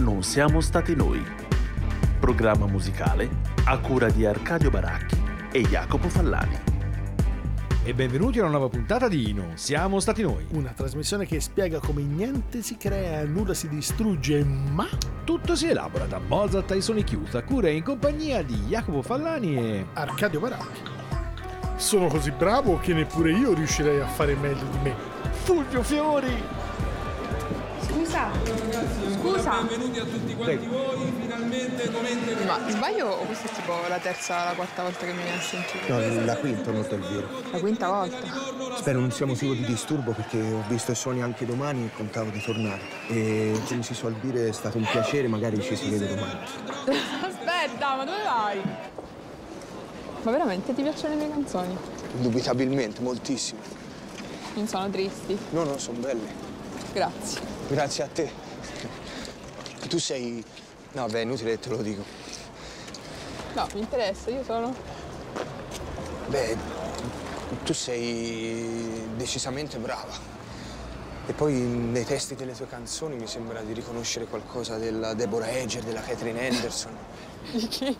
Non siamo stati noi. Programma musicale a cura di Arcadio Baracchi e Jacopo Fallani. E benvenuti a una nuova puntata di Non siamo stati noi. Una trasmissione che spiega come niente si crea, nulla si distrugge, ma Tutto si elabora da Mozart ai Sony Youth a cura e in compagnia di Jacopo Fallani e... Arcadio Baracchi. Sono così bravo che neppure io riuscirei a fare meglio di me. Fulvio Fiori! Scusa, scusa, Benvenuti a tutti quanti voi, finalmente di... ma sbaglio o questa è tipo la terza o la quarta volta che mi viene a sentire? No, la quinta, molto il vero. La quinta volta. Spero non sia motivo di disturbo perché ho visto i suoni anche domani e contavo di tornare. E come si suol dire è stato un piacere, magari ci si vede domani. Aspetta, ma dove vai? Ma veramente ti piacciono le mie canzoni? Indubitabilmente, moltissimo. Non sono tristi? No, no, sono belle. Grazie. Grazie a te. Tu sei... No, beh, inutile te lo dico. No, mi interessa, io sono... Beh, tu sei decisamente brava. E poi nei testi delle tue canzoni mi sembra di riconoscere qualcosa della Deborah Eger, della Catherine Anderson. Di chi?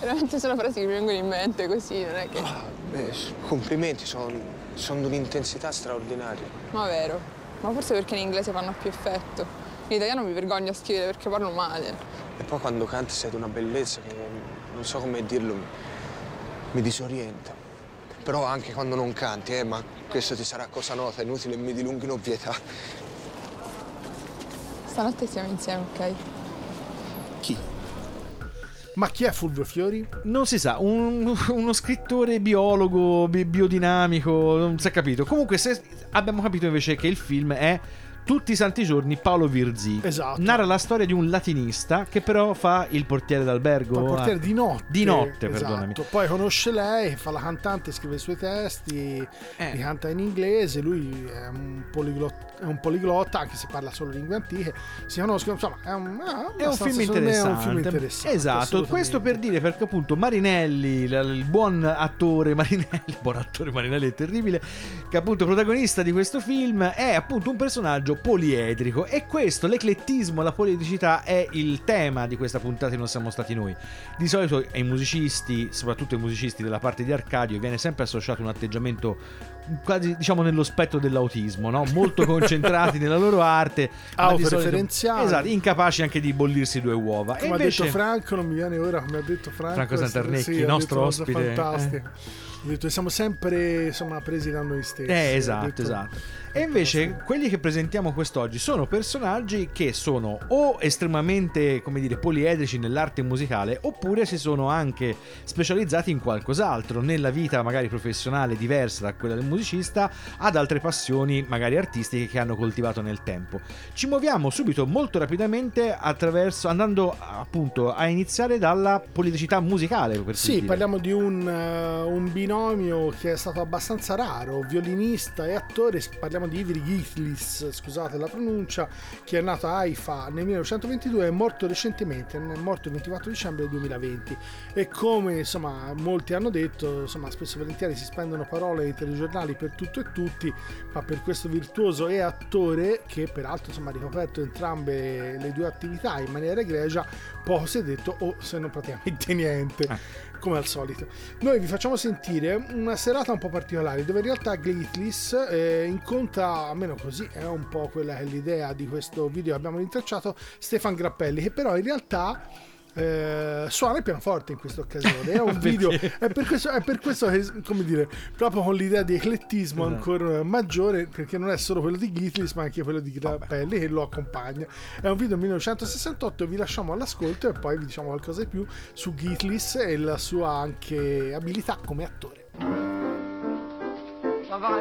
Veramente sono frasi che mi vengono in mente così, non è che... Ah, beh, complimenti, sono di un'intensità straordinaria. Ma vero. Ma forse perché in inglese fanno più effetto. In italiano mi vergogno a scrivere perché parlo male. E poi quando canti sei di una bellezza che non so come dirlo, mi, mi disorienta. Però anche quando non canti, eh, ma questo ti sarà cosa nota, è inutile mi dilunghi in ovvietà. Stanotte siamo insieme, ok? Chi? Ma chi è Fulvio Fiori? Non si sa, un- uno scrittore biologo, bi- biodinamico, non si è capito. Comunque se abbiamo capito invece che il film è Tutti i santi giorni Paolo Virzì. Esatto. Narra la storia di un latinista che però fa il portiere d'albergo. Poi portiere Ah, di notte. Di notte, esatto. perdonami. Poi conosce lei, fa la cantante, scrive i suoi testi, Eh. li canta in inglese, lui è un, poliglot- è un poliglota, anche se parla solo lingue antiche. Si conoscono, insomma, è un, È un film interessante. È un film interessante. Esatto, questo per dire perché appunto Marinelli, il buon attore Marinelli, il buon attore Marinelli è terribile, che appunto protagonista di questo film è appunto un personaggio poliedrico e questo, l'eclettismo, la poliedricità è il tema di questa puntata Non siamo stati noi. Di solito ai musicisti, soprattutto ai musicisti della parte di Arcadio, viene sempre associato un atteggiamento quasi diciamo nello spettro dell'autismo, no? molto concentrati nella loro arte, Autoreferenziali. esatto, incapaci anche di bollirsi due uova. Come e invece ha detto Franco, non mi viene ora come ha detto Franco. Franco Santarnecchi, sì, nostro ospite. Fantastica. Ha detto siamo sempre insomma, presi da noi stessi. Eh, esatto, detto- esatto. E invece quelli che presentiamo quest'oggi sono personaggi che sono o estremamente, come dire, poliedrici nell'arte musicale, oppure si sono anche specializzati in qualcos'altro, nella vita magari professionale diversa da quella del musicista, ad altre passioni magari artistiche che hanno coltivato nel tempo. Ci muoviamo subito molto rapidamente attraverso andando appunto a iniziare dalla poliedricità musicale, per Sì, dire. parliamo di un, eh, un binomio che è stato abbastanza raro, violinista e attore, parliamo di Ivry Githlis, scusate la pronuncia, che è nato a Haifa nel 1922 e è morto recentemente, è morto il 24 dicembre 2020 e come insomma molti hanno detto, insomma spesso e volentieri si spendono parole nei telegiornali per tutto e tutti, ma per questo virtuoso e attore che peraltro insomma ha ricoperto entrambe le due attività in maniera egregia, poco si è detto o se non praticamente niente come al solito. Noi vi facciamo sentire una serata un po' particolare dove in realtà Glitlis eh, incontra, almeno così è un po' quella che è l'idea di questo video che abbiamo rintracciato, Stefan Grappelli, che però in realtà eh, suona il pianoforte in questa occasione. È un video, è per, questo, è per questo che, come dire, proprio con l'idea di eclettismo Esatto. ancora maggiore, perché non è solo quello di Glitlis, ma anche quello di Grappelli che lo accompagna. È un video 1968, vi lasciamo all'ascolto e poi vi diciamo qualcosa di più su Glitlis e la sua anche abilità come attore. Ma va,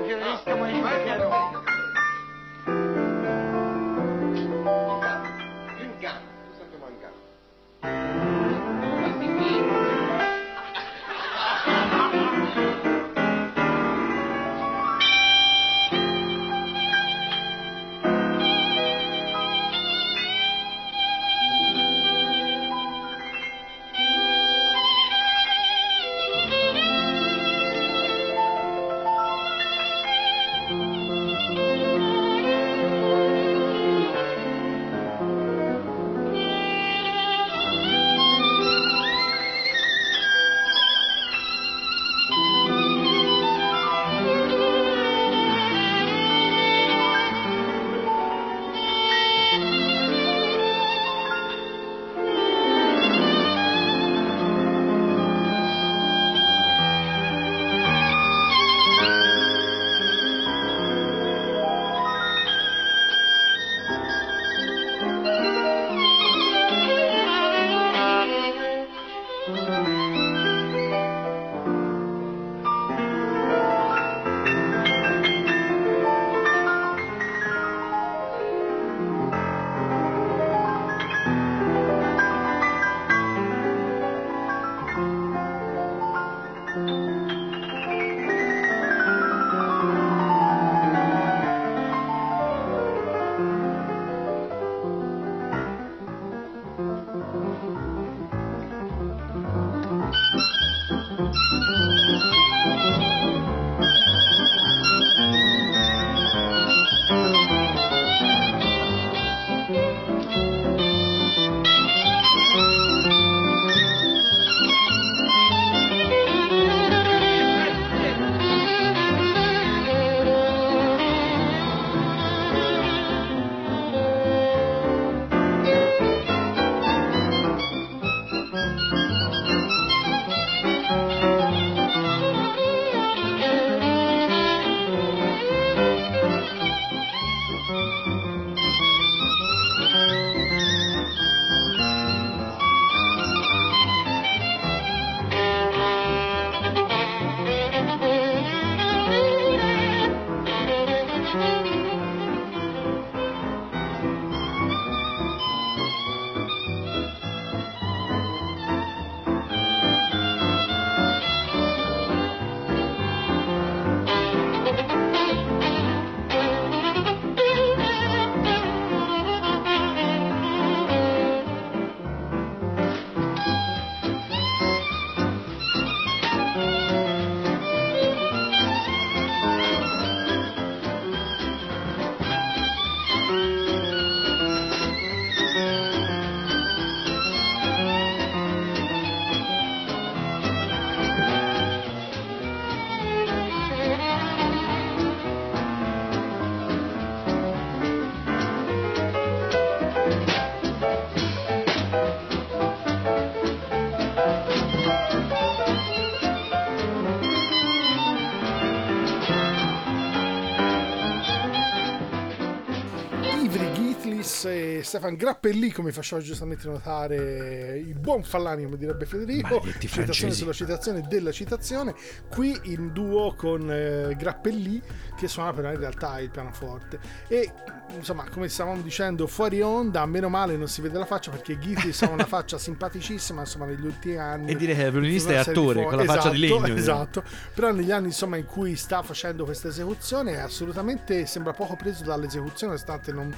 Stefan Grappelli, come faceva giustamente notare il buon Fallani, come direbbe Federico, Maledetti citazione francesi. sulla citazione della citazione, qui in duo con eh, Grappelli che suona però in realtà il pianoforte. E insomma, come stavamo dicendo, fuori onda, meno male non si vede la faccia perché Ghirlis ha una faccia simpaticissima, insomma, negli ultimi anni. E direi che il violinista è attore, con la faccia di Esatto, legno. Esatto, però negli anni insomma in cui sta facendo questa esecuzione è assolutamente sembra poco preso dall'esecuzione, nonostante non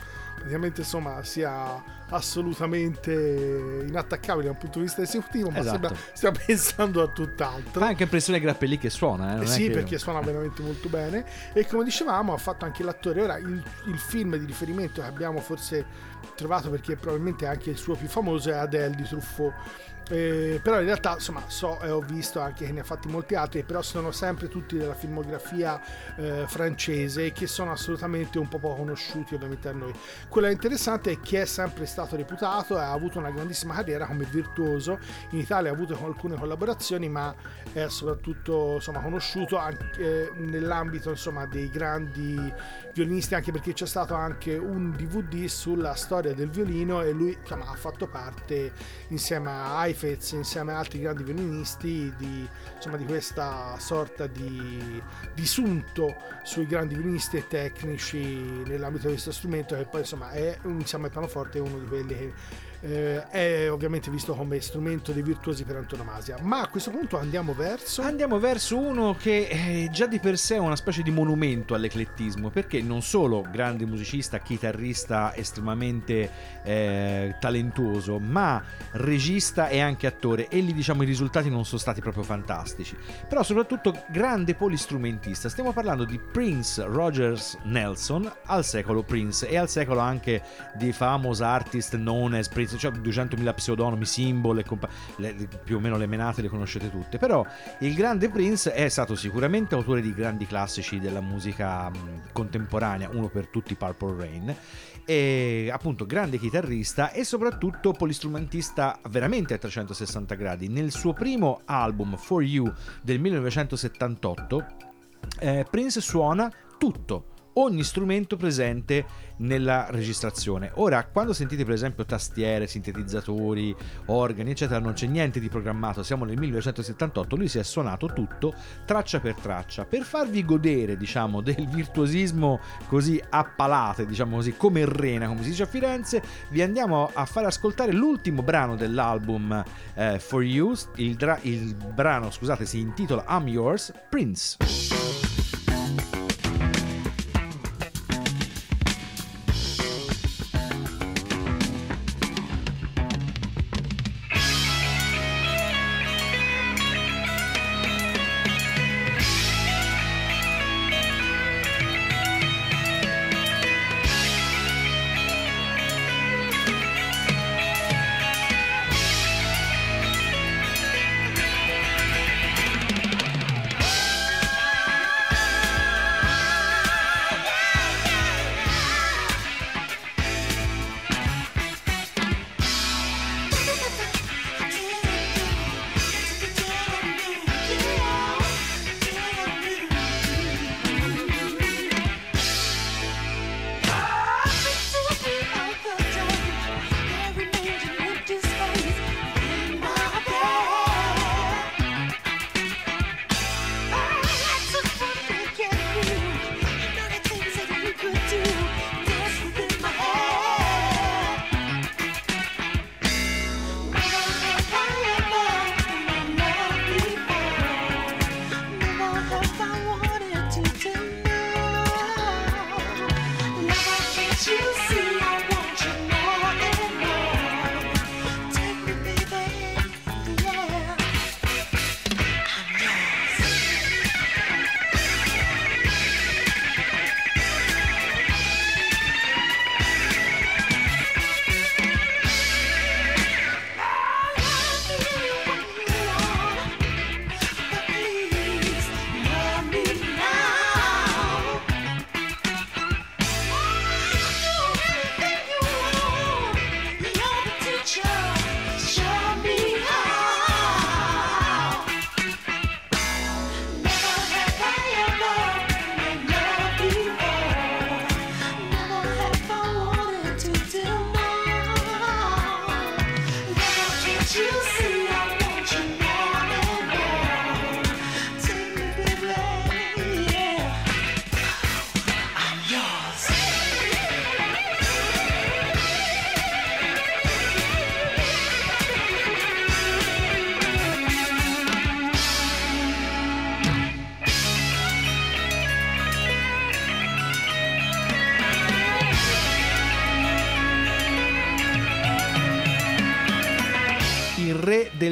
praticamente insomma sia assolutamente inattaccabile da un punto di vista esecutivo, ma Esatto. sembra stia pensando a tutt'altro. Fa anche impressione Grappelli che suona, eh, Eh sì, perché suona veramente molto bene. E come dicevamo, ha fatto anche l'attore. Ora, il, il film di riferimento che abbiamo forse trovato, perché probabilmente anche il suo più famoso, è Adele di Truffaut. Eh, però in realtà insomma so e ho visto anche che ne ha fatti molti altri però sono sempre tutti della filmografia eh, francese che sono assolutamente un po' poco conosciuti ovviamente a noi. Quello interessante è che è sempre stato reputato ha avuto una grandissima carriera come virtuoso. In Italia ha avuto alcune collaborazioni ma è soprattutto insomma, conosciuto anche eh, nell'ambito insomma, dei grandi violinisti anche perché c'è stato anche un DVD sulla storia del violino e lui insomma, ha fatto parte insieme a Heifetz insieme a altri grandi violinisti di, insomma, di questa sorta di, di sunto sui grandi violinisti e tecnici nell'ambito di questo strumento che poi insomma è insieme al pianoforte uno di quelli che eh, è ovviamente visto come strumento dei virtuosi per antonomasia ma a questo punto andiamo verso Andiamo verso uno che eh, già di per sé è una specie di monumento all'eclettismo, perché non solo grande musicista, chitarrista estremamente eh, talentuoso, ma regista e anche attore. E lì diciamo i risultati non sono stati proprio fantastici. Però soprattutto grande polistrumentista. Stiamo parlando di Prince Rogers Nelson, al secolo Prince e al secolo anche di famous artist known as Prince, cioè 200.000 pseudonimi, simbol compa- più o meno le menate le conoscete tutte. Però il grande Prince è stato sicuramente autore di grandi classici della musica mh, contemporanea, uno per tutti Purple Rain, e appunto grande chitarrista e soprattutto polistrumentista veramente a 360 gradi. Nel suo primo album For You del 1978 eh, Prince suona tutto ogni strumento presente nella registrazione. Ora, quando sentite per esempio tastiere, sintetizzatori, organi, eccetera, non c'è niente di programmato, siamo nel 1978, lui si è suonato tutto traccia per traccia per farvi godere, diciamo, del virtuosismo così a palate, diciamo così, come rena, come si dice a Firenze, vi andiamo a far ascoltare l'ultimo brano dell'album eh, For You, il, dra- il brano, scusate, si intitola I'm Yours, Prince.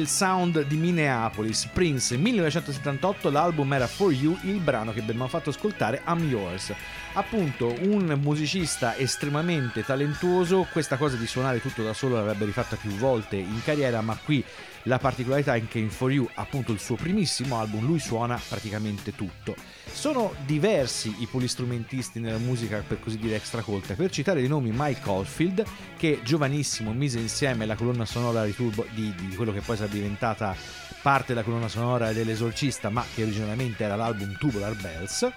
Del sound di Minneapolis, Prince. 1978 l'album era For You, il brano che abbiamo fatto ascoltare I'm Yours. Appunto, un musicista estremamente talentuoso, questa cosa di suonare tutto da solo l'avrebbe rifatta più volte in carriera, ma qui la particolarità è che in For You, appunto il suo primissimo album, lui suona praticamente tutto. Sono diversi i polistrumentisti nella musica, per così dire, extracolta. Per citare i nomi Mike Oldfield, che giovanissimo mise insieme la colonna sonora di, Turbo, di, di quello che poi sarà diventata parte della colonna sonora dell'esorcista, ma che originariamente era l'album Tubular Bells.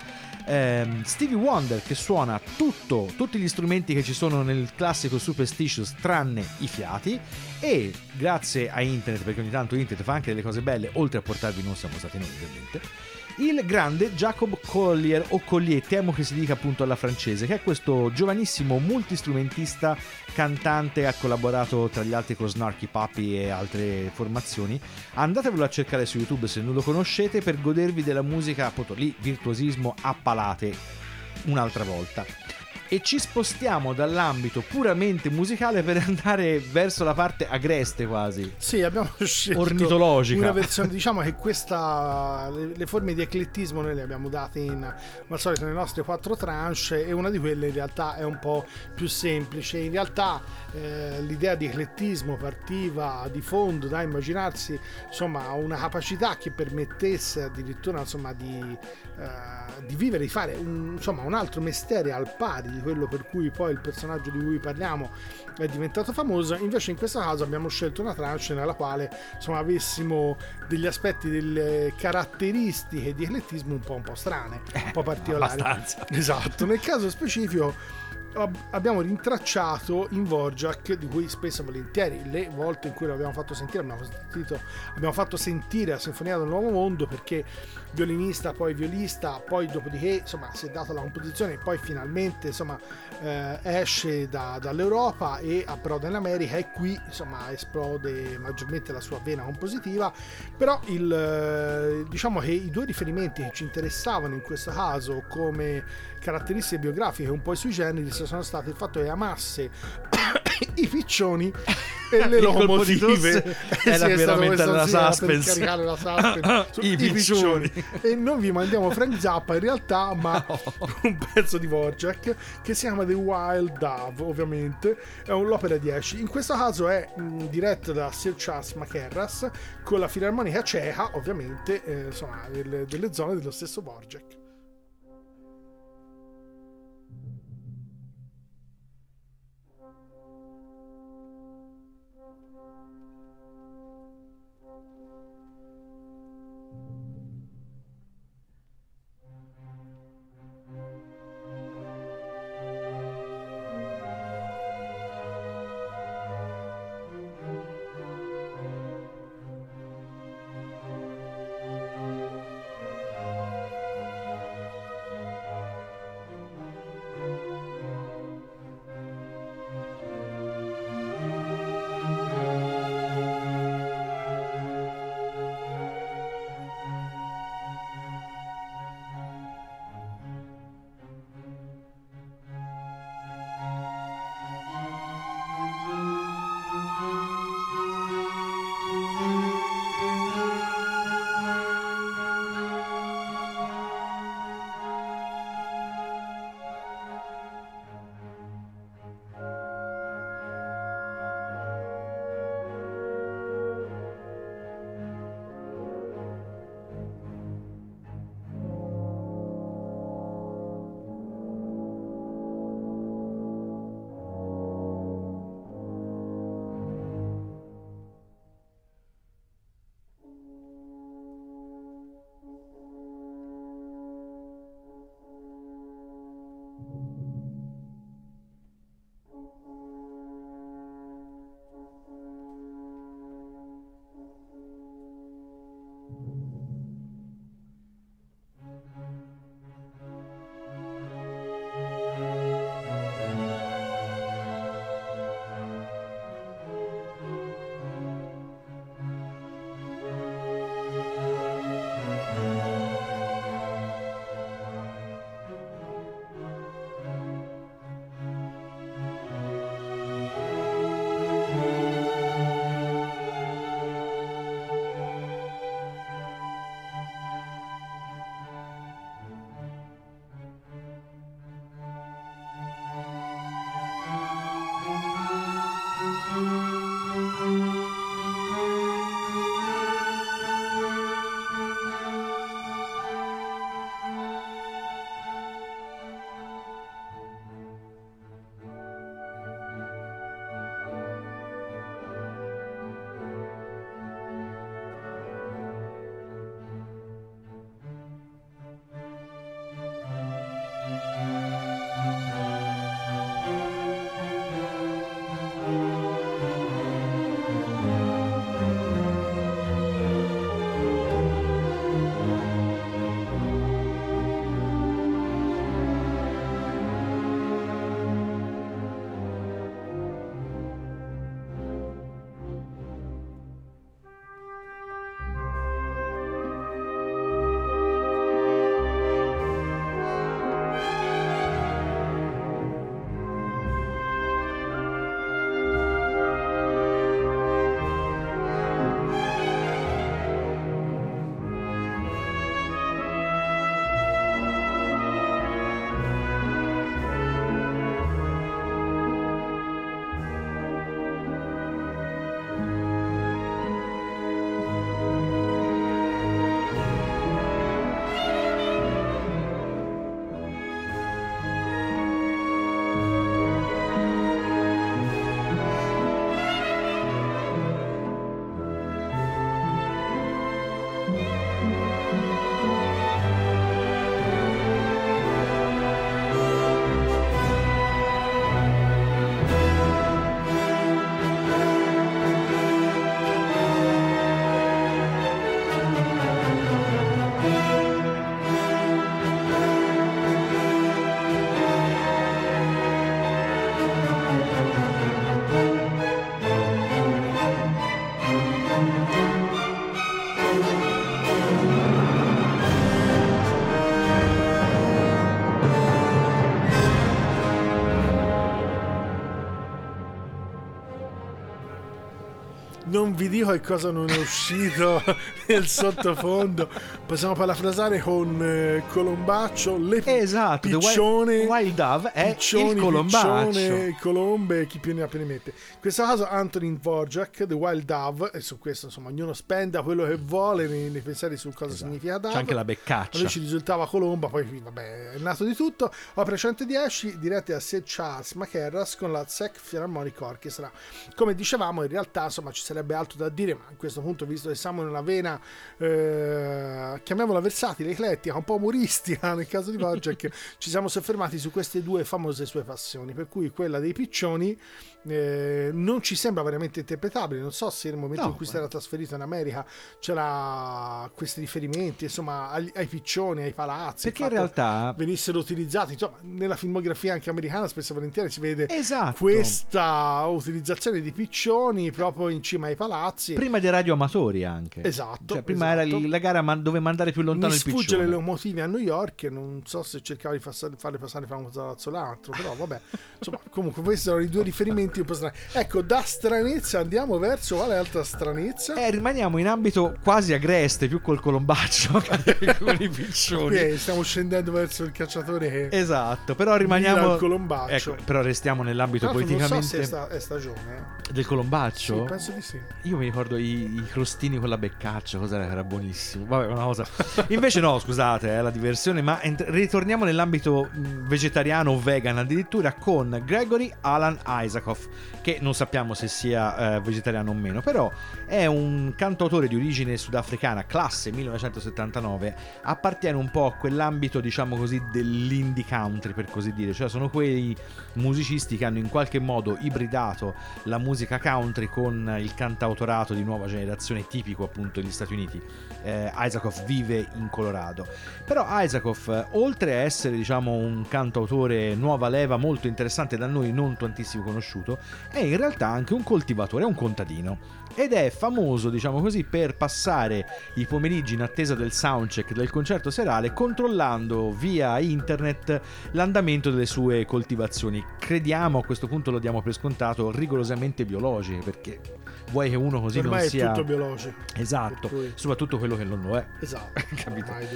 Ehm, Stevie Wonder che suona tutto, tutti gli strumenti che ci sono nel classico Superstitious tranne i fiati e grazie a internet, perché ogni tanto internet fa anche delle cose belle, oltre a portarvi non siamo stati noi ovviamente, il grande Jacob Collier o Collier, temo che si dica appunto alla francese, che è questo giovanissimo multistrumentista cantante, ha collaborato tra gli altri con Snarky Puppy e altre formazioni. Andatevelo a cercare su YouTube se non lo conoscete per godervi della musica, appunto lì virtuosismo a palate un'altra volta e ci spostiamo dall'ambito puramente musicale per andare verso la parte agreste quasi. Sì, abbiamo scelto ornitologica. Una versione, diciamo che questa le, le, forme di eclettismo noi le abbiamo date in al solito nelle nostre quattro tranche e una di quelle in realtà è un po' più semplice. In realtà eh, l'idea di eclettismo partiva di fondo da immaginarsi insomma una capacità che permettesse addirittura insomma di, eh, di vivere, di fare un, insomma un altro mestiere al pari di quello per cui poi il personaggio di cui parliamo è diventato famoso, invece in questo caso abbiamo scelto una tranche nella quale insomma avessimo degli aspetti, delle caratteristiche di eclettismo un po', un po strane, un po' particolari. Abbastanza. Esatto, nel caso specifico abbiamo rintracciato in Vorjak, di cui spesso e volentieri le volte in cui l'abbiamo fatto sentire, abbiamo, sentito, abbiamo fatto sentire la Sinfonia del Nuovo Mondo perché violinista, poi violista, poi dopodiché insomma si è data la composizione e poi finalmente insomma eh, esce da, dall'Europa e approda in America e qui insomma esplode maggiormente la sua vena compositiva, però il, eh, diciamo che i due riferimenti che ci interessavano in questo caso come caratteristiche biografiche un po' sui generis sono stati il fatto che amasse i piccioni e le locomotive era sì, veramente la suspense. La suspense. Su I piccioni. e non vi mandiamo Frank Zappa in realtà ma un pezzo di Vorjak che si chiama The Wild Dove ovviamente. È l'opera 10 in questo caso è mh, diretta da Sir Charles Macarras con la filarmonica ceca ovviamente eh, insomma delle, delle zone dello stesso Vorjak vi dico che cosa non è uscito nel sottofondo. Possiamo parafrasare con eh, Colombaccio, le Esatto, The Wild- piccione, Wild Dove è piccioni, il colombaccio. piccione, colombe, chi più ne ha più ne mette. In questo caso Antonin Dvorak, The Wild Dove, e su questo insomma ognuno spenda quello che vuole nei, nei pensieri su cosa significa Dove. C'è anche la A beccaccia. noi ci risultava Colomba, poi vabbè, è nato di tutto. Opera 110 dirette da Sir Charles McCarras con la SEC Philharmonic Orchestra. Come dicevamo, in realtà insomma ci sarebbe altro da dire, ma a questo punto, visto che siamo in una vena, eh, chiamiamola versatile, eclettica, un po' umoristica nel caso di Wojciech, ci siamo soffermati su queste due famose sue passioni, per cui quella dei piccioni eh, non ci sembra veramente interpretabile. Non so se nel momento No, in cui si era trasferito in America c'era questi riferimenti, insomma, agli- ai piccioni, ai palazzi. Perché in realtà venissero utilizzati, insomma, nella filmografia anche americana spesso e volentieri si vede Esatto. questa utilizzazione di piccioni proprio in cima ai palazzi. prima dei radioamatori anche. Esatto, Cioè, prima esatto. era la gara man- dove mandare più lontano Mi il sfugge piccione. le locomotive a New York e non so se cercava di farle passare fra un palazzo e l'altro, però vabbè. Insomma, comunque questi erano i due riferimenti un po' strani. Ecco, da stranezza andiamo verso quale altra stranezza? Eh, rimaniamo in ambito quasi agreste, più col colombaccio che con i piccioni. Qui stiamo scendendo verso il cacciatore Esatto, però rimaniamo. il colombaccio. Ecco, però restiamo nell'ambito Tra l'altro non so politicamente se è, sta- è stagione. eh. del colombaccio. Sì, penso di sì. Io mi ricordo i, i crostini con la beccaccia, cos'era? Era buonissimo. Vabbè, una cosa. Invece, no, scusate, è la diversione. Ma ent- ritorniamo nell'ambito vegetariano o vegan addirittura con Gregory Alan Isaacoff, che non sappiamo se sia eh, vegetariano o meno, però è un cantautore di origine sudafricana, classe 1979. Appartiene un po' a quell'ambito, diciamo così, dell'indie country, per così dire. Cioè, sono quei musicisti che hanno in qualche modo ibridato la musica country con il cantautorato di nuova generazione tipico appunto degli Stati Uniti. Eh, Isaacoff vive in Colorado. Però Isaacoff, eh, oltre a essere diciamo un cantautore nuova leva molto interessante da noi non tantissimo conosciuto, è in realtà anche un coltivatore, è un contadino. Ed è famoso, diciamo così, per passare i pomeriggi in attesa del soundcheck del concerto serale controllando via internet l'andamento delle sue coltivazioni. Crediamo, a questo punto lo diamo per scontato, rigorosamente biologiche, perché vuoi che uno così Ormai non è sia... tutto biologico. Esatto, cui- soprattutto quello che non lo è. Esatto. Capito. Ormai.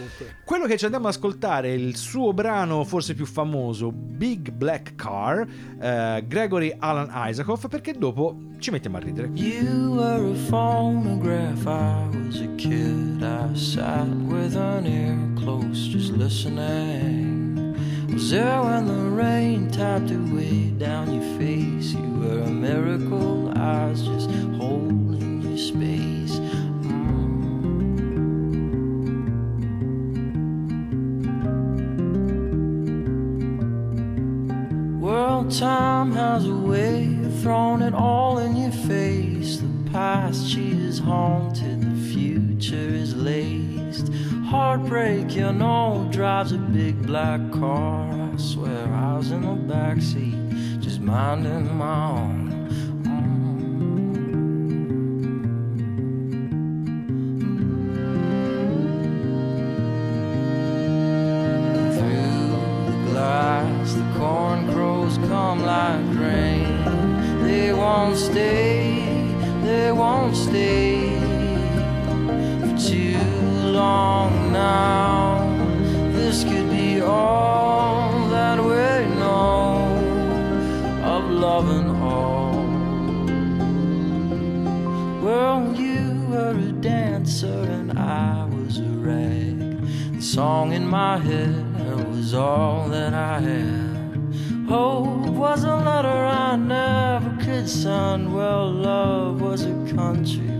Quello che ci andiamo ad ascoltare è il suo brano forse più famoso, Big Black Car, eh, Gregory Alan Isaacoff, perché dopo ci mettiamo a ridere. You were a phonograph, I was a kid. I sat with an ear close, just listening. There when the rain tapped away down your face? You were a miracle, I was just holding your space. Mm. World time has a way of throwing it all in your face. The past she is haunted, the future is laced. Heartbreak, you know, drives a big black car. I swear I was in the backseat, just minding my own. Mm. Through the glass, the corn crows come like rain. They won't stay, they won't stay song in my head was all that I had. Hope was a letter I never could send. Well, love was a country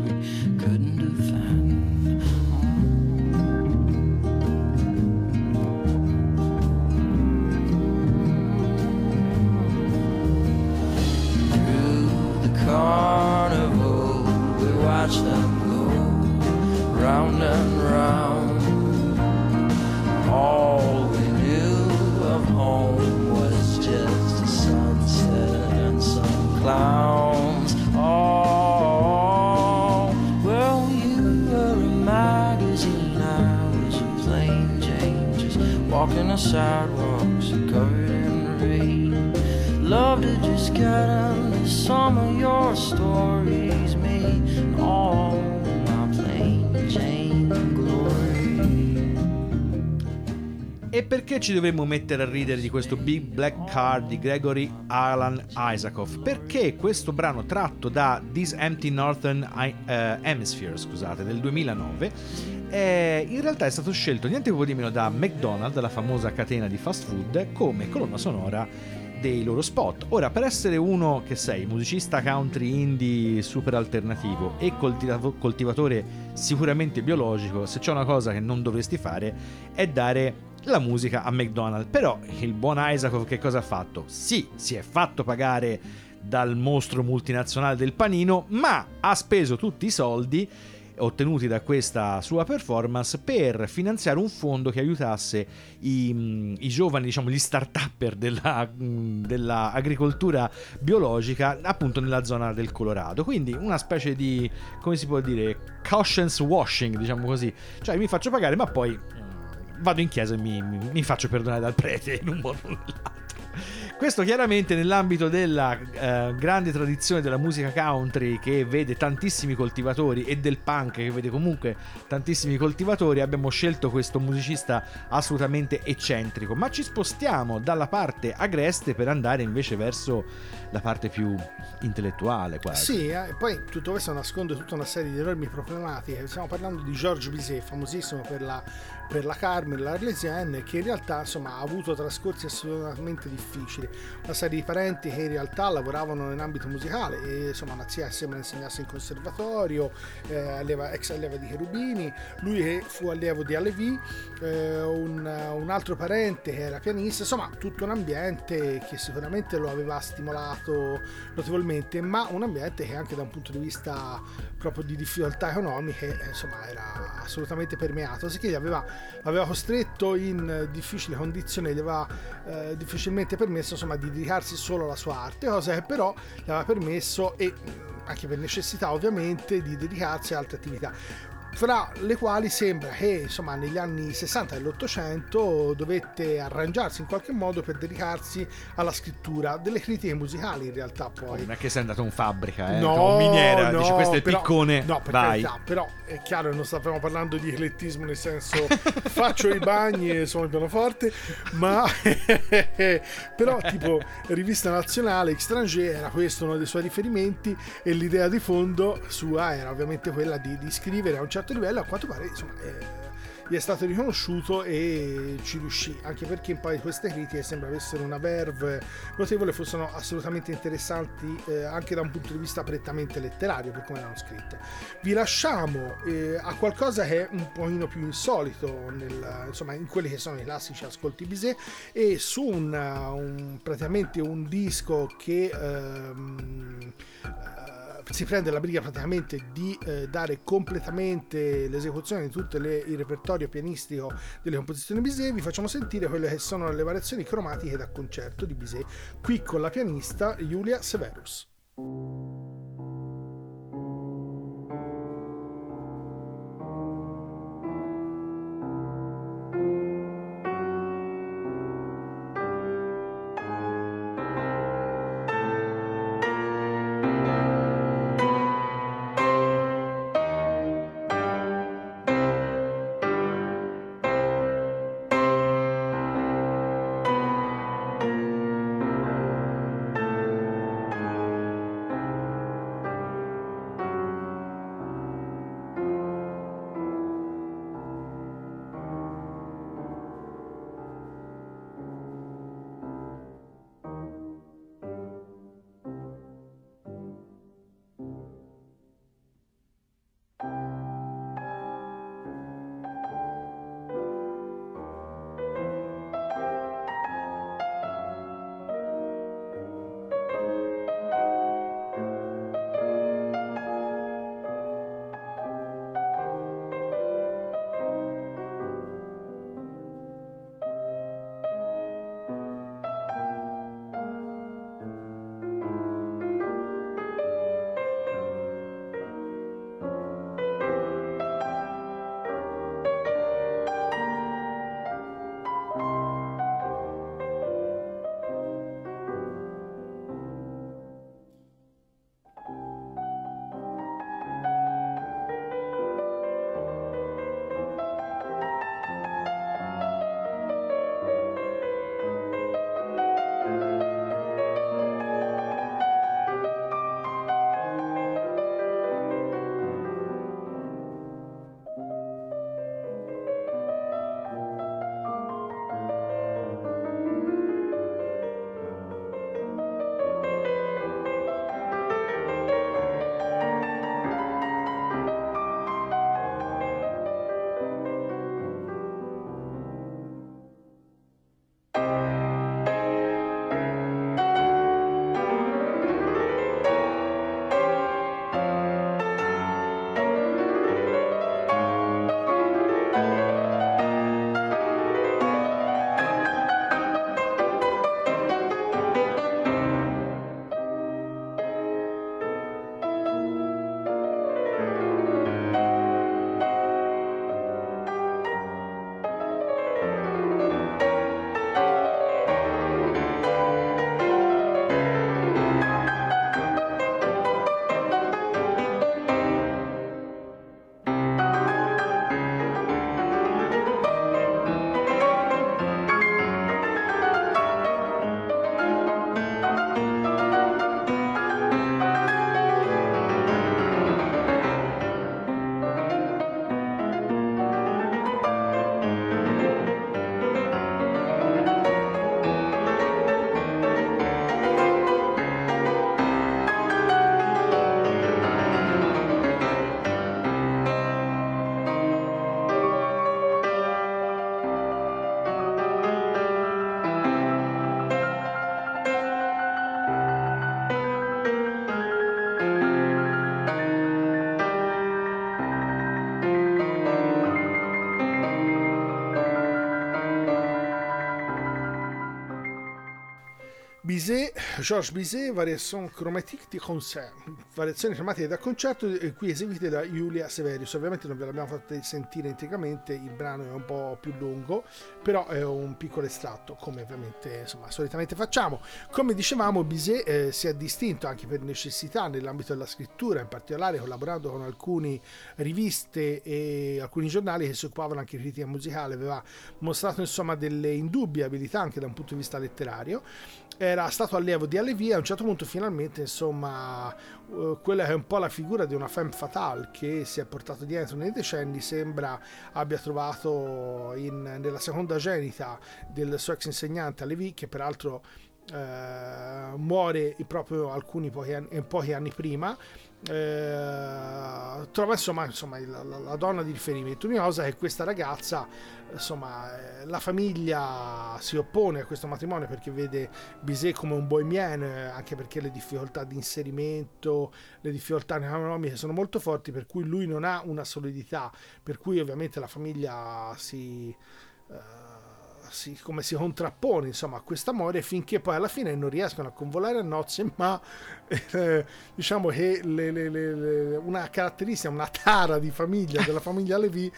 clowns. Oh, well, you were a magazine, I was a plain Jane, just walking the sidewalks covered in rain. Love to just get into some of your stories. E perché ci dovremmo mettere a ridere di questo Big Black Card di Gregory Alan Isaacoff? Perché questo brano tratto da This Empty Northern eh, Hemisphere, scusate, del 2009, eh, in realtà è stato scelto niente po' di meno da McDonald's, la famosa catena di fast food, come colonna sonora dei loro spot. Ora, per essere uno che sei, musicista country indie super alternativo e coltiva- coltivatore sicuramente biologico, se c'è una cosa che non dovresti fare è dare la musica a McDonald's. Però il buon Isaac che cosa ha fatto? Sì, si è fatto pagare dal mostro multinazionale del panino, ma ha speso tutti i soldi ottenuti da questa sua performance per finanziare un fondo che aiutasse i, i giovani, diciamo gli start-upper della, dell'agricoltura biologica appunto nella zona del Colorado. Quindi una specie di, come si può dire, conscience washing, diciamo così. Cioè mi faccio pagare ma poi vado in chiesa e mi, mi, mi faccio perdonare dal prete in un modo o nell'altro. Questo chiaramente nell'ambito della eh, grande tradizione della musica country che vede tantissimi coltivatori e del punk che vede comunque tantissimi coltivatori, abbiamo scelto questo musicista assolutamente eccentrico, ma ci spostiamo dalla parte agreste per andare invece verso la parte più intellettuale quasi. Sì, eh, e poi tutto questo nasconde tutta una serie di enormi problematiche. Stiamo parlando di Georges Bizet, famosissimo per la, per la Carmen, l'Arlesienne, che in realtà insomma, ha avuto trascorsi assolutamente difficili. Una serie di parenti che in realtà lavoravano in ambito musicale e insomma una zia sembra insegnasse in conservatorio, eh, alleva, ex alleva di Cherubini, lui che fu allievo di Alevi, eh, un, un altro parente che era pianista, insomma tutto un ambiente che sicuramente lo aveva stimolato notevolmente, ma un ambiente che anche da un punto di vista proprio di difficoltà economiche insomma era assolutamente permeato, sicché gli aveva, aveva costretto in difficili condizioni, gli aveva eh, difficilmente permesso insomma di dedicarsi solo alla sua arte, cosa che però gli aveva permesso e anche per necessità ovviamente di dedicarsi a altre attività fra le quali sembra che insomma negli anni 60 dell'Ottocento dovette arrangiarsi in qualche modo per dedicarsi alla scrittura delle critiche musicali in realtà poi non è che sei andato in fabbrica eh? no, miniera no, dice questo è però, piccone no per vai carità, però è chiaro che non stavamo parlando di eclettismo nel senso faccio i bagni e suono il pianoforte ma però tipo rivista nazionale Extranger era questo uno dei suoi riferimenti e l'idea di fondo sua era ovviamente quella di, di scrivere a un certo livello a quanto pare insomma eh, gli è stato riconosciuto e ci riuscì anche perché poi queste critiche sembra avessero una verve notevole fossero assolutamente interessanti eh, anche da un punto di vista prettamente letterario per come erano scritte vi lasciamo eh, a qualcosa che è un pochino più insolito nel, insomma in quelli che sono i classici ascolti Bizet e su un, un praticamente un disco che ehm, si prende la briga praticamente di eh, dare completamente l'esecuzione di tutto il repertorio pianistico delle composizioni Bizet, vi facciamo sentire quelle che sono le variazioni cromatiche da concerto di Bizet, qui con la pianista Julia Severus. Georges Bizet, Variation chromatique di concert, variazioni cromatiche da concerto, eh, qui eseguite da Giulia Severius. Ovviamente non ve l'abbiamo fatta sentire integralmente, il brano è un po' più lungo, però è un piccolo estratto, come ovviamente insomma, solitamente facciamo. Come dicevamo, Bizet eh, si è distinto anche per necessità nell'ambito della scrittura, in particolare collaborando con alcune riviste e alcuni giornali che si occupavano anche di critica musicale, aveva mostrato insomma delle indubbie abilità anche da un punto di vista letterario era stato allievo di Alevi e a un certo punto finalmente insomma uh, quella che è un po' la figura di una femme fatale che si è portato dietro nei decenni sembra abbia trovato in, nella seconda genita del suo ex insegnante Alevi che peraltro uh, muore proprio alcuni pochi anni, pochi anni prima eh, trova insomma, insomma la, la, la, donna di riferimento. Cosa è questa ragazza, insomma, eh, la famiglia si oppone a questo matrimonio perché vede Bizet come un bohemien, eh, anche perché le difficoltà di inserimento, le difficoltà economiche sono molto forti, per cui lui non ha una solidità, per cui ovviamente la famiglia si... Eh, si, come si contrappone insomma, a questo amore finché poi alla fine non riescono a convolare a nozze, ma eh, diciamo che le, le, le, una caratteristica, una tara di famiglia della famiglia Levi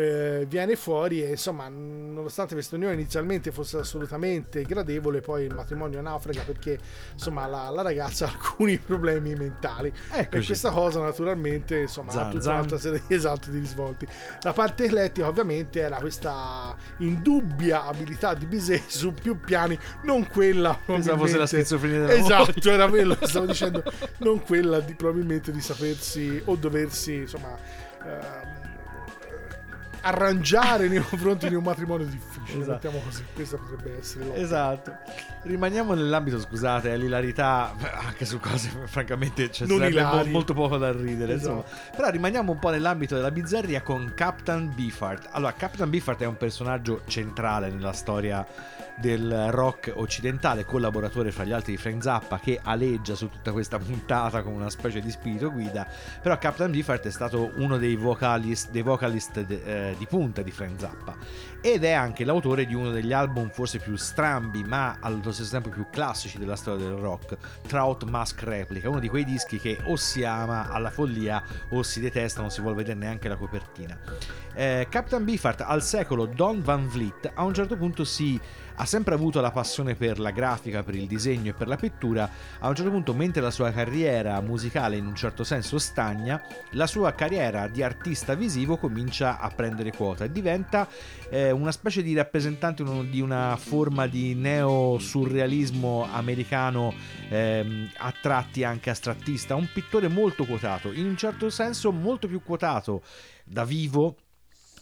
eh, viene fuori e insomma nonostante questa unione inizialmente fosse assolutamente gradevole poi il matrimonio naufraga perché insomma la, la ragazza ha alcuni problemi mentali. Eccoci. e questa cosa naturalmente insomma zan, ha tutta un'altra serie di esatti di risvolti. La parte eclettica ovviamente era questa indubbia abilità di Bizet su più piani non quella pensavo fosse la schizofrenia della esatto era quello che stavo dicendo. Non quella di probabilmente di sapersi o doversi insomma eh, arrangiare nei confronti di un matrimonio difficile. Esatto. Mettiamo così, questa potrebbe essere l'opera. Esatto. Rimaniamo nell'ambito, scusate, l'ilarità, anche su cose francamente c'è mo- molto poco da ridere. Esatto. Però rimaniamo un po' nell'ambito della bizzarria con Captain Beefheart. Allora, Captain Beefheart è un personaggio centrale nella storia del rock occidentale, collaboratore fra gli altri di Frank Zappa, che aleggia su tutta questa puntata come una specie di spirito guida. Però Captain Beefheart è stato uno dei vocalist, dei vocalist de, eh, di punta di Frank Zappa ed è anche l'autore di uno degli album forse più strambi ma allo stesso tempo più classici della storia del rock, Trout Mask Replica, uno di quei dischi che o si ama alla follia o si detesta, non si vuole vedere neanche la copertina. Eh, Captain Beefheart al secolo Don Van Vliet a un certo punto si ha sempre avuto la passione per la grafica, per il disegno e per la pittura, a un certo punto mentre la sua carriera musicale in un certo senso stagna, la sua carriera di artista visivo comincia a prendere quota e diventa eh, una specie di rappresentante di una forma di neo-surrealismo americano ehm, a tratti anche astrattista, un pittore molto quotato, in un certo senso molto più quotato da vivo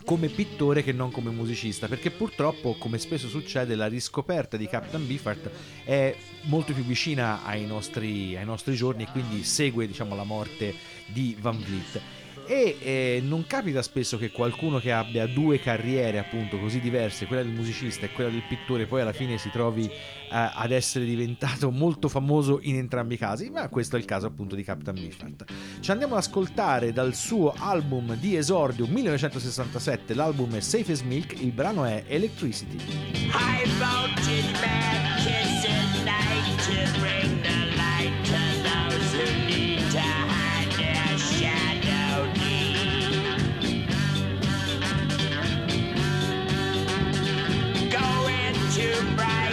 come pittore che non come musicista, perché purtroppo, come spesso succede, la riscoperta di Captain Beefheart è molto più vicina ai nostri, ai nostri giorni e quindi segue diciamo, la morte di Van Vliet e eh, non capita spesso che qualcuno che abbia due carriere appunto così diverse, quella del musicista e quella del pittore, poi alla fine si trovi eh, ad essere diventato molto famoso in entrambi i casi, ma questo è il caso appunto di Captain Beefheart. Ci andiamo ad ascoltare dal suo album di esordio 1967, l'album è Safe as Milk, il brano è Electricity. High voltage to bring the bright.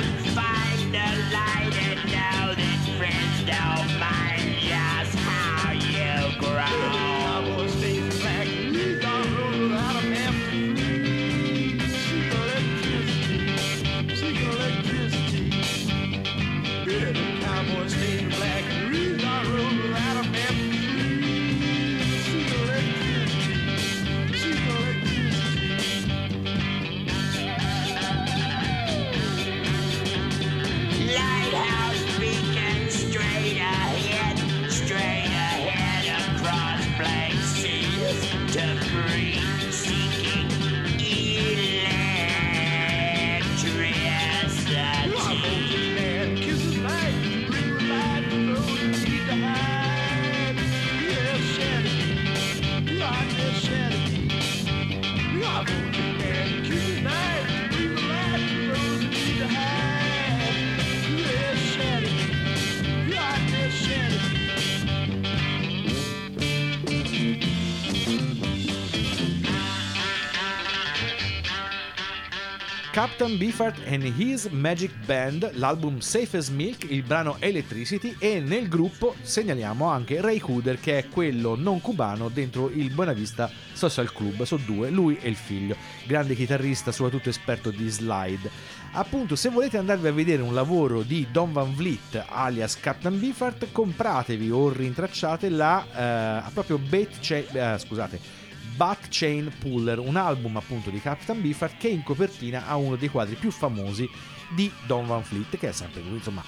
Captain Beefheart and His Magic Band, l'album Safe as Milk, il brano Electricity e nel gruppo segnaliamo anche Ray Cooder che è quello non cubano dentro il Buenavista Social Club, sono due, lui e il figlio, grande chitarrista, soprattutto esperto di slide. Appunto, se volete andarvi a vedere un lavoro di Don Van Vliet alias Captain Beefheart, compratevi o rintracciate la eh, proprio Bait Chain, eh, scusate, Bat Chain Puller, un album appunto di Captain Beefheart che in copertina ha uno dei quadri più famosi di Don Van Fleet, che è sempre lui, insomma.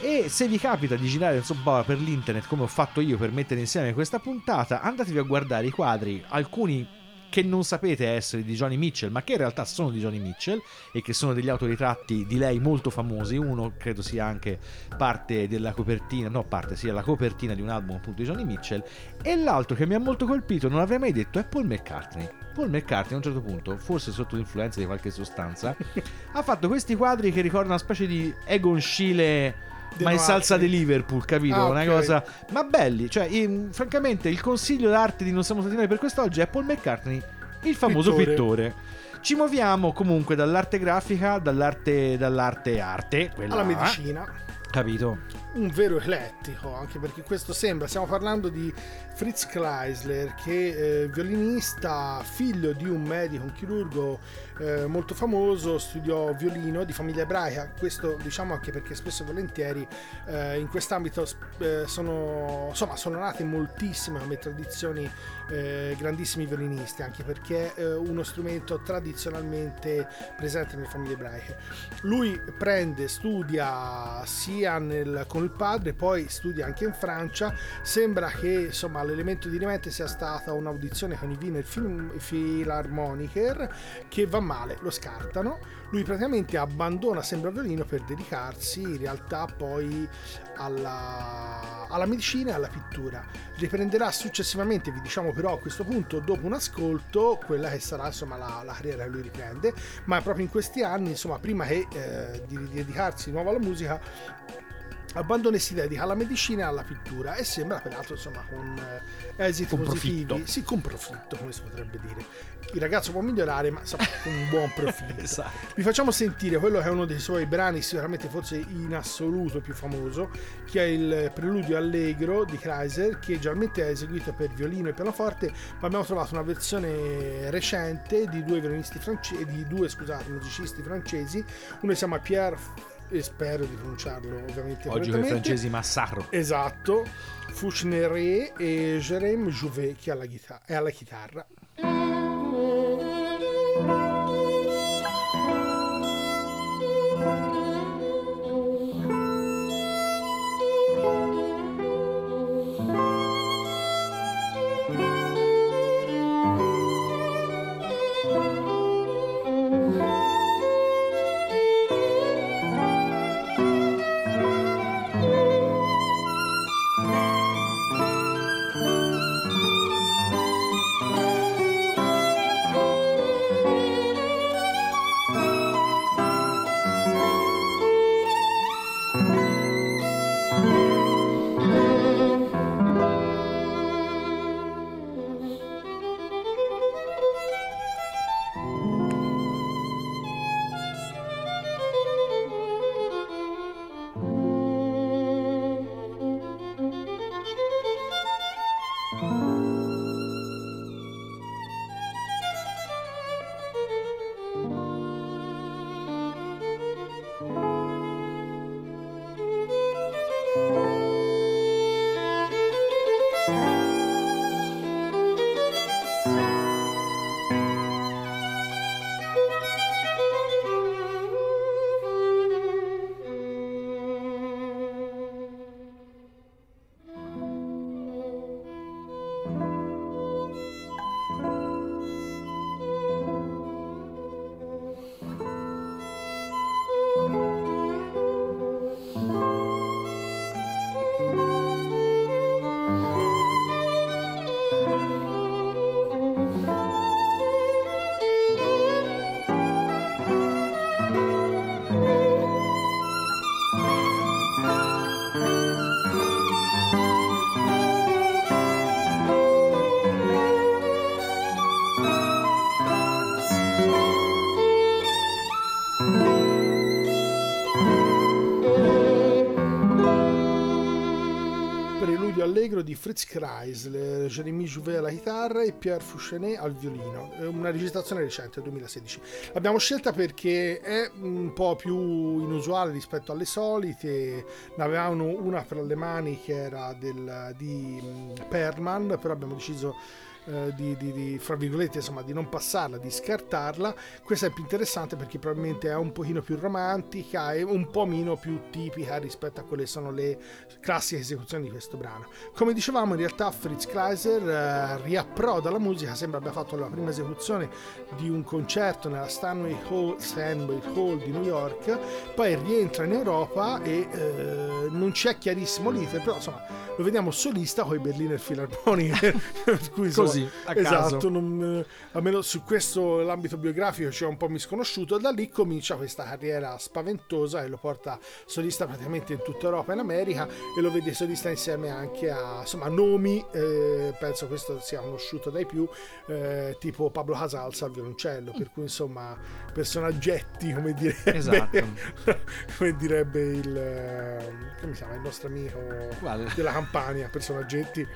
E se vi capita di girare insomma, per l'internet come ho fatto io per mettere insieme questa puntata, andatevi a guardare i quadri, alcuni che non sapete essere di Johnny Mitchell, ma che in realtà sono di Johnny Mitchell e che sono degli autoritratti di lei molto famosi. Uno credo sia anche parte della copertina, no, parte sia la copertina di un album appunto di Johnny Mitchell. E l'altro che mi ha molto colpito, non l'avrei mai detto, è Paul McCartney. Paul McCartney a un certo punto, forse sotto l'influenza di qualche sostanza, ha fatto questi quadri che ricordano una specie di Egon Schiele ma in salsa di Liverpool, capito? Ah, Una ok. cosa. Ma belli. Cioè, in- francamente, il consiglio d'arte di Non siamo stati noi per quest'oggi è Paul McCartney, il famoso Pittore. pittore. Ci muoviamo comunque dall'arte grafica, dall'arte, dall'arte arte, quella Alla medicina. Capito? un vero eclettico, anche perché questo sembra, stiamo parlando di Fritz Kleisler, che è violinista, figlio di un medico, un chirurgo eh, molto famoso, studiò violino di famiglia ebraica, questo diciamo anche perché spesso e volentieri eh, in quest'ambito eh, sono, insomma, sono nate moltissime come tradizioni eh, grandissimi violinisti, anche perché è uno strumento tradizionalmente presente nelle famiglie ebraiche. Lui prende, studia sia nel- con il padre, poi studia anche in Francia. Sembra che insomma l'elemento di rimente sia stata un'audizione con i Wiener Philharmoniker che va male, lo scartano. Lui praticamente abbandona il violino per dedicarsi in realtà poi alla, alla medicina e alla pittura. Riprenderà successivamente, vi diciamo però a questo punto, dopo un ascolto, quella che sarà insomma la, la carriera che lui riprende, ma proprio in questi anni, insomma, prima che eh, di, di dedicarsi di nuovo alla musica, abbandona e si dedica alla medicina e alla pittura e sembra peraltro insomma con eh, esiti Con positivi profitto. sì con profitto come si potrebbe dire il ragazzo può migliorare ma insomma con un buon profitto Esatto. vi facciamo sentire quello che è uno dei suoi brani sicuramente forse in assoluto più famoso che è il preludio allegro di Kreiser che generalmente è eseguito per violino e pianoforte ma abbiamo trovato una versione recente di due violinisti francesi di due scusate musicisti francesi uno si chiama Pierre e spero di pronunciarlo ovviamente Oggi con i francesi massacro. Esatto, Fouchneret e Jérôme Jouvet che è alla, chitarra, è alla chitarra. Allegro di Fritz Kreisler, Jérémy Jouvet alla chitarra e Pierre Fouchenet al violino. Una registrazione recente, 2016. L'abbiamo scelta perché è un po' più inusuale rispetto alle solite. Ne avevamo una per le mani che era del, di mm, Perman, però abbiamo deciso eh, di, di, di, fra virgolette, insomma, di non passarla, di scartarla. Questa è più interessante perché probabilmente è un pochino più romantica e un po' meno più tipica rispetto a quelle che sono le classiche esecuzioni di questo brano. Come dicevamo, in realtà Fritz Kreiser eh, riapproda la musica, sembra abbia fatto la prima esecuzione di un concerto nella Stanway Hall, Stanway Hall di New York, poi rientra in Europa e eh, non c'è chiarissimo l'iter, però insomma lo vediamo solista con i Berliner Philharmonic, per cui insomma, Così, a esatto, non, eh, almeno su questo l'ambito biografico ci è un po' misconosciuto da lì comincia questa carriera spaventosa e lo porta solista praticamente in tutta Europa e in America e lo vede solista insieme anche a insomma, nomi, eh, penso questo sia conosciuto dai più, eh, tipo Pablo Casals al violoncello, per cui insomma personaggetti come direbbe, Esatto. come direbbe il, eh, come chiama, il nostro amico Quale? della Campania, personaggetti.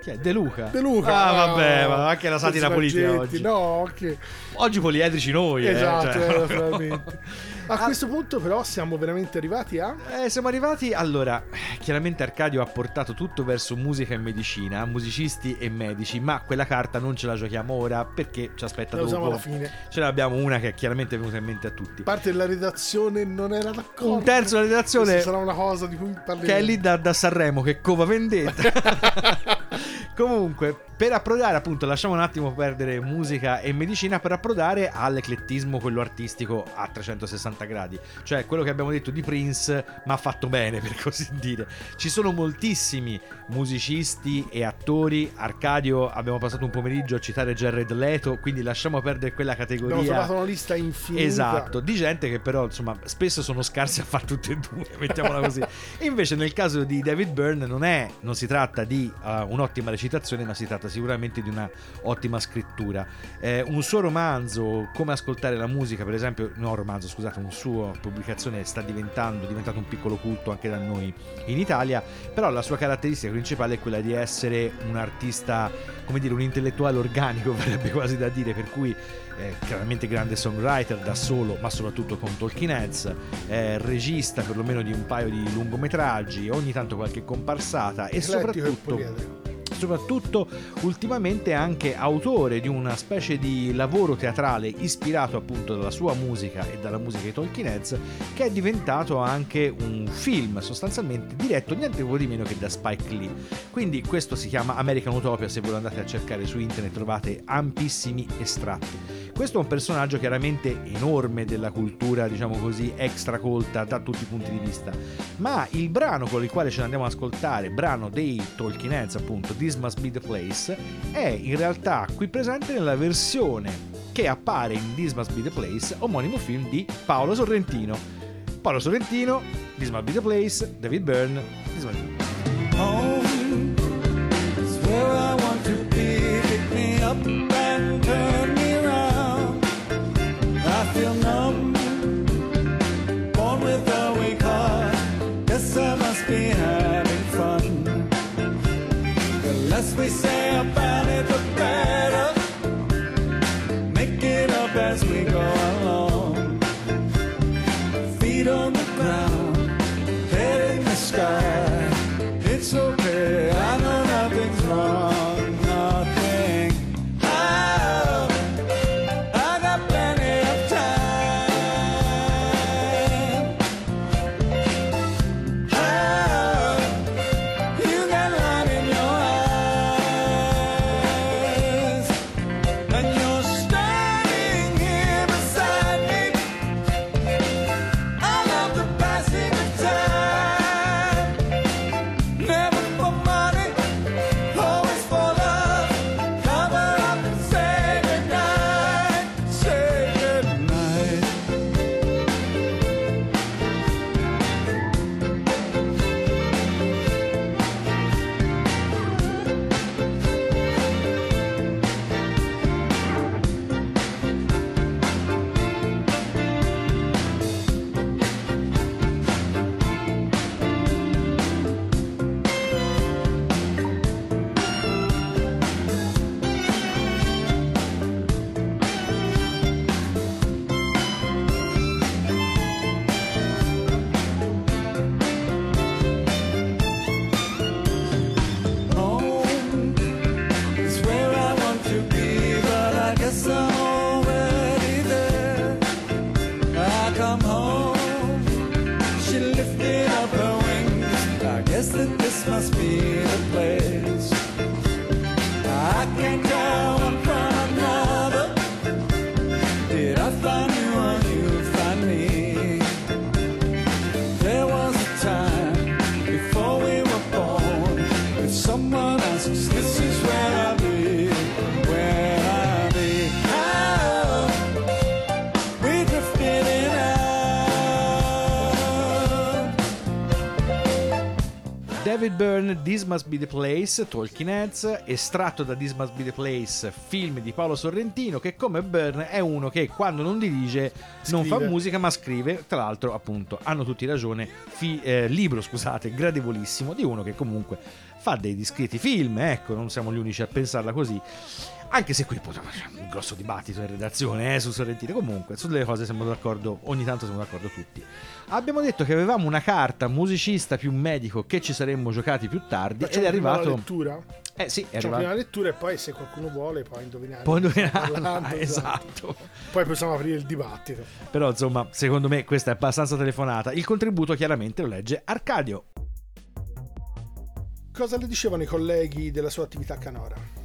Chi è? De Luca. De Luca. Ah, vabbè, no, ma anche la satira politica oggi. No, che... Oggi poliedrici noi, eh, Esatto, cioè. eh, naturalmente. A questo punto però siamo veramente arrivati a... Eh, siamo arrivati. Allora, chiaramente Arcadio ha portato tutto verso musica e medicina, musicisti e medici, ma quella carta non ce la giochiamo ora perché ci aspetta La usiamo dopo. alla fine. Ce l'abbiamo una che chiaramente è venuta in mente a tutti. Parte della redazione non era d'accordo. Un terzo della redazione Questa sarà una cosa di cui parleremo. che è lì da, da Sanremo, che cova vendetta. Comunque, per approdare, appunto, lasciamo un attimo perdere musica e medicina per approdare all'eclettismo, quello artistico a 360 gradi. Cioè, quello che abbiamo detto di Prince, ma fatto bene, per così dire. Ci sono moltissimi musicisti e attori. Arcadio, abbiamo passato un pomeriggio a citare Jared Leto, quindi lasciamo perdere quella Abbiamo categoria. trovato una lista infinita. Esatto, di gente che però insomma spesso sono scarsi a fare tutte e due, mettiamola così. Invece nel caso di David Byrne non, è, non si tratta di uh, un'ottima recitazione, ma si tratta sicuramente di una ottima scrittura. Eh, un suo romanzo, Come ascoltare la musica, per esempio, no romanzo, scusate, un suo pubblicazione sta diventando, diventato un piccolo culto anche da noi in Italia, però la sua caratteristica principale è quella di essere un artista, come dire, un intellettuale organico, verrebbe quasi da dire, per cui eh, chiaramente grande songwriter da solo, ma soprattutto con Talking Heads, eh, regista perlomeno di un paio di lungometraggi, ogni tanto qualche comparsata e Eclettico soprattutto. Soprattutto ultimamente anche autore di una specie di lavoro teatrale ispirato appunto dalla sua musica e dalla musica di Tolkien Heads che è diventato anche un film sostanzialmente diretto niente di meno che da Spike Lee quindi questo si chiama American Utopia se voi lo andate a cercare su internet trovate ampissimi estratti questo è un personaggio chiaramente enorme della cultura, diciamo così, extracolta da tutti i punti di vista. Ma il brano con il quale ce ne andiamo ad ascoltare, brano dei Talking Heads, appunto, This Must Be the Place, è in realtà qui presente nella versione che appare in This Must Be the Place, omonimo film di Paolo Sorrentino. Paolo Sorrentino, This Must Be the Place, David Byrne, This Must Be the Place. Home This Must Be the Place, Talking Heads, estratto da This Must Be the Place, film di Paolo Sorrentino, che come Byrne è uno che quando non dirige non fa musica ma scrive, tra l'altro appunto hanno tutti ragione, fi- eh, libro scusate, gradevolissimo, di uno che comunque fa dei discreti film, ecco, non siamo gli unici a pensarla così. Anche se qui potremmo c'è un grosso dibattito in redazione eh, su Sorrentino, comunque sulle cose siamo d'accordo, ogni tanto siamo d'accordo tutti. Abbiamo detto che avevamo una carta musicista più medico che ci saremmo giocati più tardi Facciamo ed è prima la arrivato... lettura. Eh sì, è Facciamo prima la arrivato... lettura e poi se qualcuno vuole può indovinare. Può indovinarla, parlando, esatto. Poi possiamo aprire il dibattito. Però insomma, secondo me questa è abbastanza telefonata. Il contributo chiaramente lo legge Arcadio. Cosa le dicevano i colleghi della sua attività canora?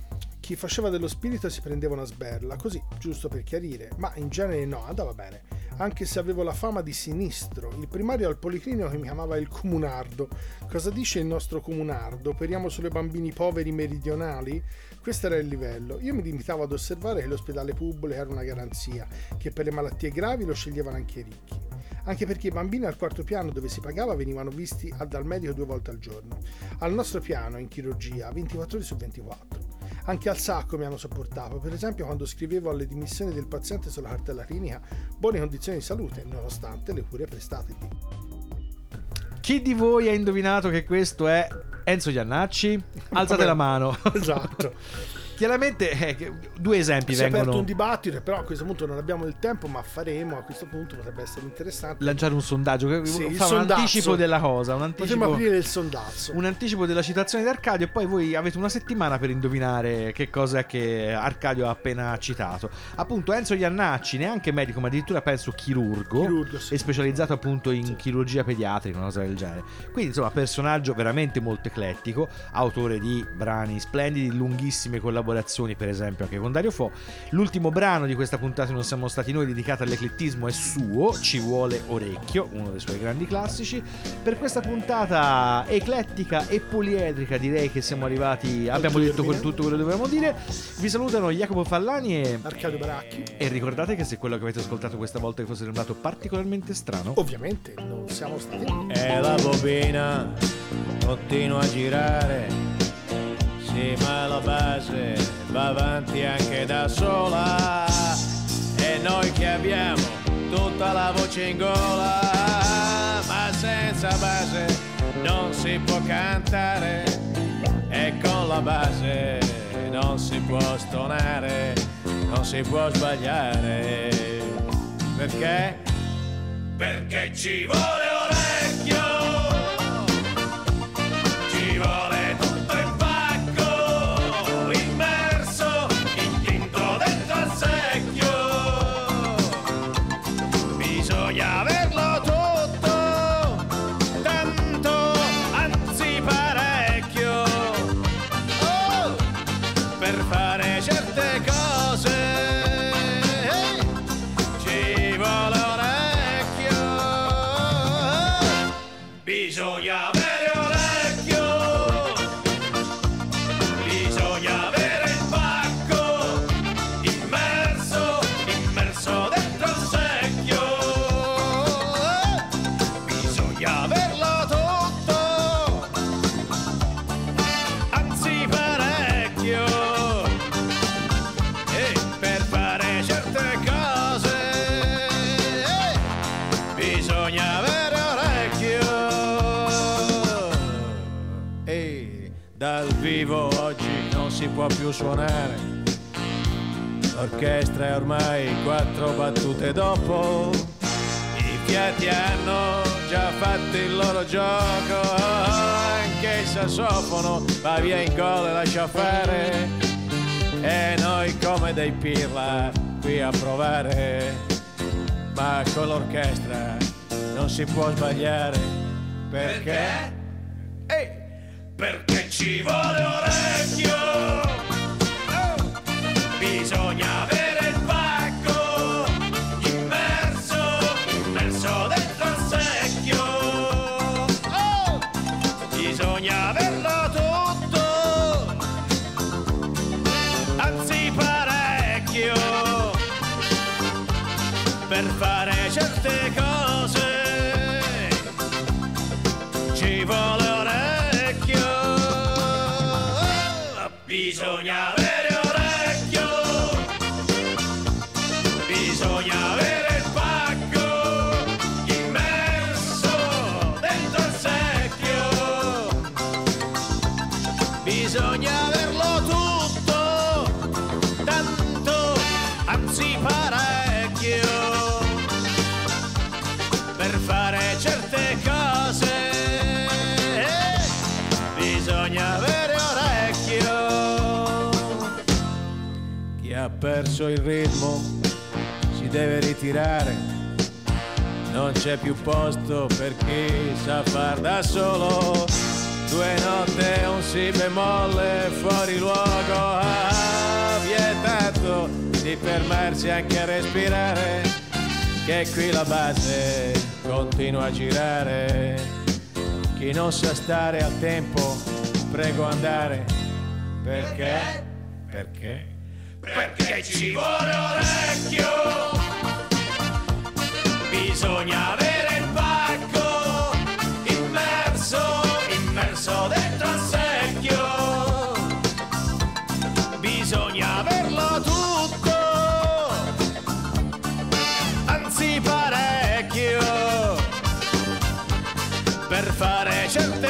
Chi faceva dello spirito si prendeva una sberla, così, giusto per chiarire, ma in genere no, andava bene. Anche se avevo la fama di sinistro, il primario al policlinico mi chiamava il comunardo. Cosa dice il nostro comunardo? Operiamo solo ai bambini poveri meridionali? Questo era il livello. Io mi limitavo ad osservare che l'ospedale pubblico era una garanzia, che per le malattie gravi lo sceglievano anche i ricchi anche perché i bambini al quarto piano dove si pagava venivano visti dal medico due volte al giorno. Al nostro piano, in chirurgia, 24 ore su 24. Anche al sacco mi hanno sopportato, per esempio quando scrivevo alle dimissioni del paziente sulla cartella clinica buone condizioni di salute, nonostante le cure prestate lì. Chi di voi ha indovinato che questo è Enzo Giannacci? Alzate Vabbè. la mano. Esatto. Chiaramente eh, due esempi Si è aperto vengono un dibattito, però a questo punto non abbiamo il tempo, ma faremo, a questo punto potrebbe essere interessante. lanciare un sondaggio che Sì, fa un anticipo della cosa, un Potremmo anticipo, aprire il sondazzo. un anticipo della citazione di Arcadio e poi voi avete una settimana per indovinare che cosa è che Arcadio ha appena citato. Appunto Enzo Iannacci, neanche medico ma addirittura penso chirurgo, Chirurgo, sì. e specializzato appunto in chirurgia pediatrica, una cosa del genere. Quindi insomma personaggio veramente molto eclettico, autore di brani splendidi, lunghissime collaborazioni per esempio anche con Dario Fo. L'ultimo brano di questa puntata Non siamo stati noi dedicato all'eclettismo è suo, Ci vuole orecchio, uno dei suoi grandi classici. Per questa puntata eclettica e poliedrica direi che siamo arrivati, abbiamo detto con tutto quello che dovevamo dire. Vi salutano Jacopo Fallani e... Arcadio Baracchi. E ricordate che se quello che avete ascoltato questa volta vi fosse sembrato particolarmente strano, Ovviamente non siamo stati. E la bobina continua a girare. Sì, ma la base va avanti anche da sola. E noi che abbiamo tutta la voce in gola. Ma senza base non si può cantare. E con la base non si può stonare. Non si può sbagliare. Perché? Perché ci vuole orecchio. Può più suonare. L'orchestra è ormai quattro battute dopo. I fiati hanno già fatto il loro gioco. Anche il sassofono va via in gol e lascia fare. E noi come dei pirla qui a provare. Ma con l'orchestra non si può sbagliare. Perché? Ehi, ci vuole orecchio. Bisogna perso il ritmo si deve ritirare, non c'è più posto per chi sa far da solo. Due note e un si bemolle fuori luogo, ah, vietato di fermarsi anche a respirare che qui la base continua a girare. Chi non sa stare al tempo, prego andare. Perché? Ci vuole orecchio. Bisogna avere il pacco immerso, immerso dentro il secchio. Bisogna averlo tutto anzi parecchio per fare certe